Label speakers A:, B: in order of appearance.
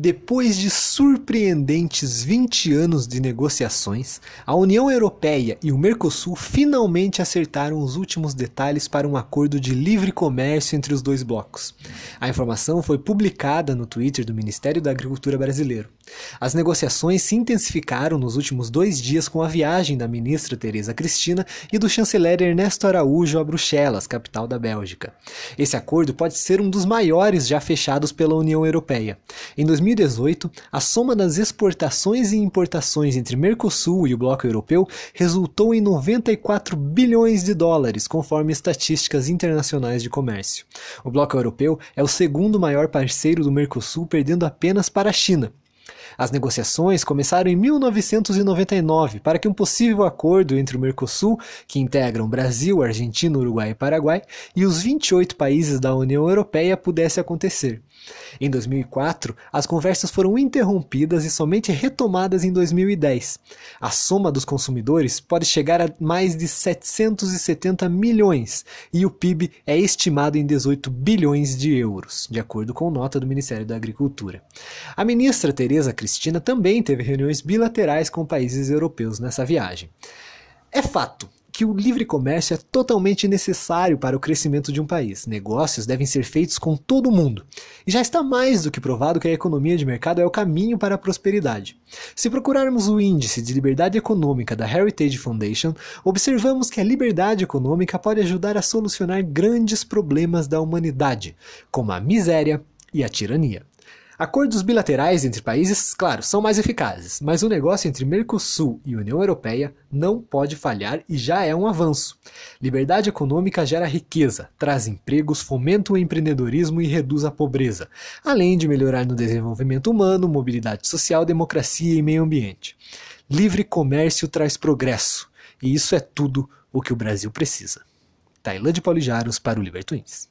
A: Depois de surpreendentes 20 anos de negociações, a União Europeia e o Mercosul finalmente acertaram os últimos detalhes para um acordo de livre comércio entre os dois blocos. A informação foi publicada no Twitter do Ministério da Agricultura brasileiro. As negociações se intensificaram nos últimos dois dias com a viagem da ministra Tereza Cristina e do chanceler Ernesto Araújo a Bruxelas, capital da Bélgica. Esse acordo pode ser um dos maiores já fechados pela União Europeia. Em 2018, a soma das exportações e importações entre Mercosul e o bloco europeu resultou em 94 bilhões de dólares, conforme estatísticas internacionais de comércio. O bloco europeu é o segundo maior parceiro do Mercosul, perdendo apenas para a China. As negociações começaram em 1999 para que um possível acordo entre o Mercosul, que integram Brasil, Argentina, Uruguai e Paraguai, e os 28 países da União Europeia pudesse acontecer. Em 2004, as conversas foram interrompidas e somente retomadas em 2010. A soma dos consumidores pode chegar a mais de 770 milhões e o PIB é estimado em 18 bilhões de euros, de acordo com nota do Ministério da Agricultura. A ministra Tereza Cristina também teve reuniões bilaterais com países europeus nessa viagem. É fato, que o livre comércio é totalmente necessário para o crescimento de um país. Negócios devem ser feitos com todo mundo. E já está mais do que provado que a economia de mercado é o caminho para a prosperidade. Se procurarmos o índice de liberdade econômica da Heritage Foundation, observamos que a liberdade econômica pode ajudar a solucionar grandes problemas da humanidade, como a miséria e a tirania. Acordos bilaterais entre países, claro, são mais eficazes, mas o negócio entre Mercosul e União Europeia não pode falhar e já é um avanço. Liberdade econômica gera riqueza, traz empregos, fomenta o empreendedorismo e reduz a pobreza, além de melhorar no desenvolvimento humano, mobilidade social, democracia e meio ambiente. Livre comércio traz progresso, e isso é tudo o que o Brasil precisa. Tailã de Paulijaros para o Libertwins.